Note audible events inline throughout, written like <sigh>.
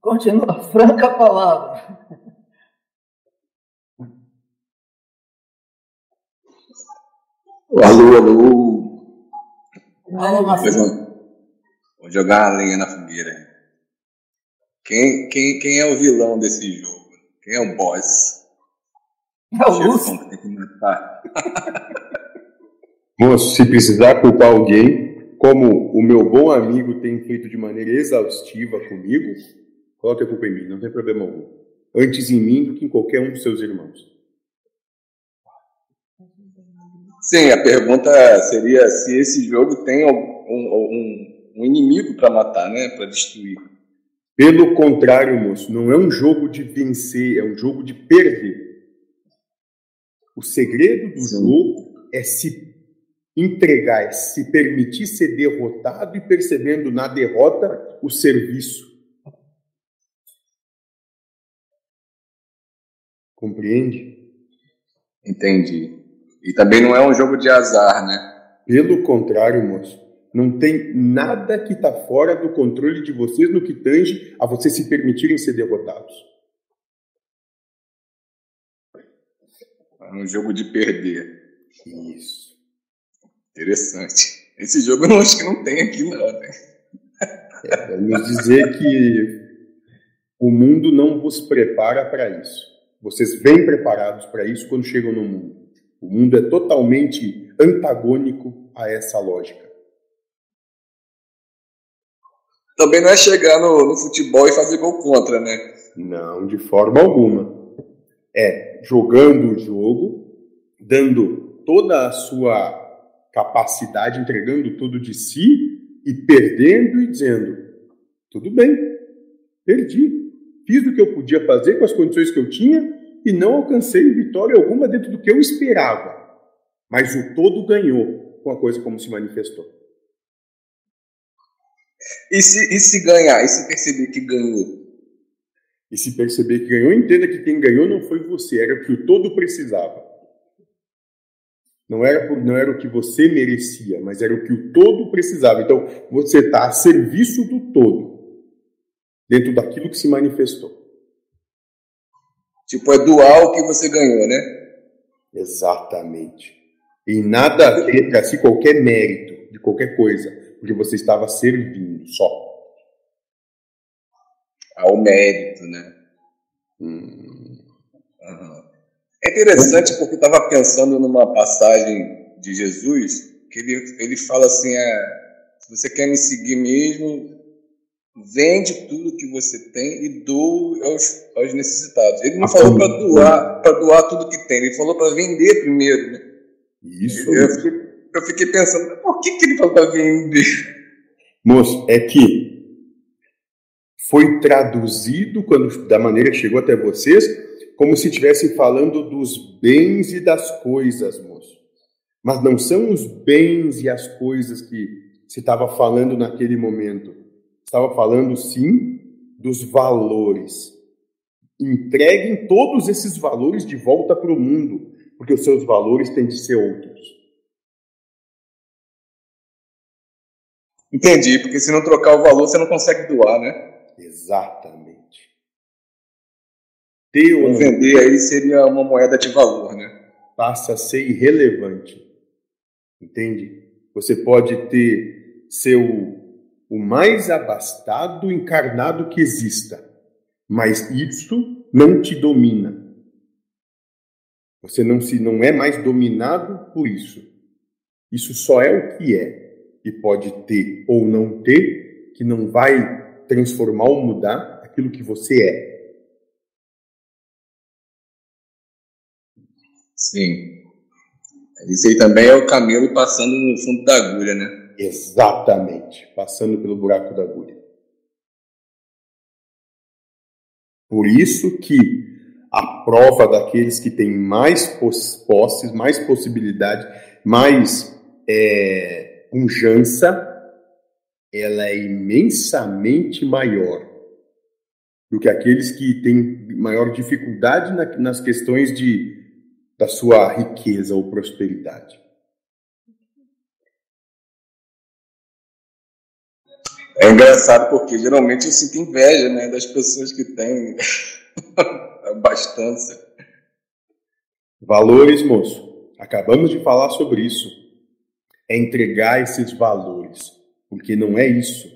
Continua, franca a palavra. Alô, alô. Alô, Marcelo. Vou jogar uma lenha na fogueira. Quem, quem, quem é o vilão desse jogo? Quem é o boss? É o Lúcio. Chefão que tem que matar. <laughs> Moço, se precisar culpar alguém, como o meu bom amigo tem feito de maneira exaustiva comigo, coloque a culpa em mim, não tem problema algum. Antes em mim do que em qualquer um dos seus irmãos. Sim, a pergunta seria se esse jogo tem um, um, um inimigo para matar, né? Para destruir. Pelo contrário, moço, não é um jogo de vencer, é um jogo de perder. O segredo do Sim. jogo é se entregar, é se permitir ser derrotado e percebendo na derrota o serviço. Compreende? Entendi. E também não é um jogo de azar, né? Pelo contrário, moço, não tem nada que está fora do controle de vocês no que tange a vocês se permitirem ser derrotados. É um jogo de perder. Isso. Interessante. Esse jogo eu acho que não tem aqui, não, né? É, vamos dizer que o mundo não vos prepara para isso. Vocês vêm preparados para isso quando chegam no mundo. O mundo é totalmente antagônico a essa lógica. Também não é chegar no, no futebol e fazer gol contra, né? Não, de forma alguma. É jogando o jogo, dando toda a sua capacidade, entregando tudo de si e perdendo e dizendo: tudo bem, perdi. Fiz o que eu podia fazer com as condições que eu tinha e não alcancei vitória alguma dentro do que eu esperava. Mas o todo ganhou com a coisa como se manifestou. E se, e se ganhar? E se perceber que ganhou? E se perceber que ganhou, entenda que quem ganhou não foi você, era o que o todo precisava. Não era, por- não era o que você merecia, mas era o que o todo precisava. Então, você está a serviço do todo, dentro daquilo que se manifestou. Tipo, é doar o que você ganhou, né? Exatamente. E nada a ver si qualquer mérito de qualquer coisa, porque você estava servindo só. Ao mérito, né? Hum. É interessante porque eu estava pensando numa passagem de Jesus que ele, ele fala assim: é, se você quer me seguir mesmo, vende tudo que você tem e doe aos, aos necessitados. Ele não falou para doar, para doar tudo que tem, ele falou para vender primeiro. Né? isso. Eu, fiquei, eu fiquei pensando, por que, que ele falou para vender? Moço, é que foi traduzido quando da maneira que chegou até vocês, como se estivessem falando dos bens e das coisas, moço. Mas não são os bens e as coisas que se estava falando naquele momento. Estava falando sim dos valores. Entreguem todos esses valores de volta para o mundo, porque os seus valores têm de ser outros. Entendi, porque se não trocar o valor, você não consegue doar, né? Exatamente. Ter ou vender aí seria uma moeda de valor, né? passa a ser irrelevante. Entende? Você pode ter ser o, mais abastado encarnado que exista, mas isso não te domina. Você não se não é mais dominado por isso. Isso só é o que é e pode ter ou não ter que não vai transformar ou mudar aquilo que você é. Sim. Isso aí também é o camelo passando no fundo da agulha, né? Exatamente, passando pelo buraco da agulha. Por isso que a prova daqueles que têm mais pos- posses, mais possibilidade, mais é, pujança, ela é imensamente maior do que aqueles que têm maior dificuldade na- nas questões de, da sua riqueza ou prosperidade. É engraçado porque geralmente eu sinto inveja né, das pessoas que têm <laughs> abastança. Valores, moço. Acabamos de falar sobre isso. É entregar esses valores. Porque não é isso.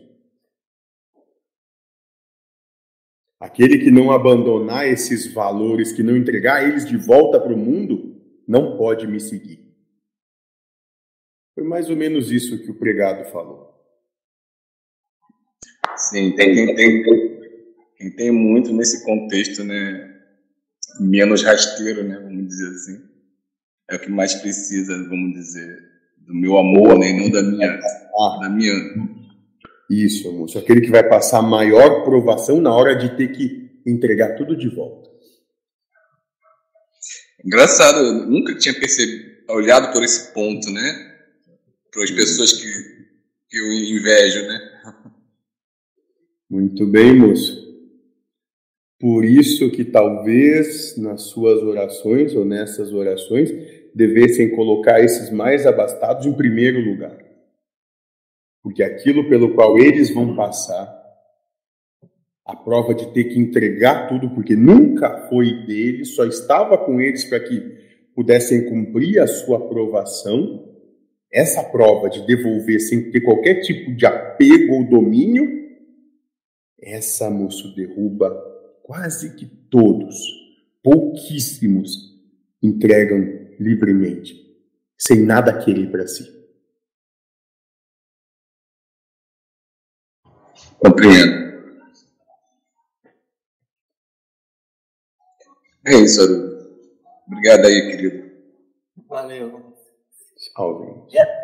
Aquele que não abandonar esses valores, que não entregar eles de volta para o mundo, não pode me seguir. Foi mais ou menos isso que o pregado falou. Sim, tem quem tem, quem tem muito nesse contexto, né? Menos rasteiro, né? Vamos dizer assim. É o que mais precisa, vamos dizer, do meu amor, né? E não da minha, ah. da minha isso, moço. Aquele que vai passar maior provação na hora de ter que entregar tudo de volta. Engraçado, eu nunca tinha percebido, olhado por esse ponto, né? Para as pessoas que, que eu invejo, né? Muito bem, moço. Por isso que talvez nas suas orações ou nessas orações devessem colocar esses mais abastados em primeiro lugar. Porque aquilo pelo qual eles vão passar, a prova de ter que entregar tudo, porque nunca foi deles, só estava com eles para que pudessem cumprir a sua aprovação, essa prova de devolver sem ter qualquer tipo de apego ou domínio, essa, moço, derruba quase que todos, pouquíssimos entregam livremente, sem nada querer para si. Compreendo. É isso, Aru. Obrigado aí, querido. Valeu. Salve. Yeah.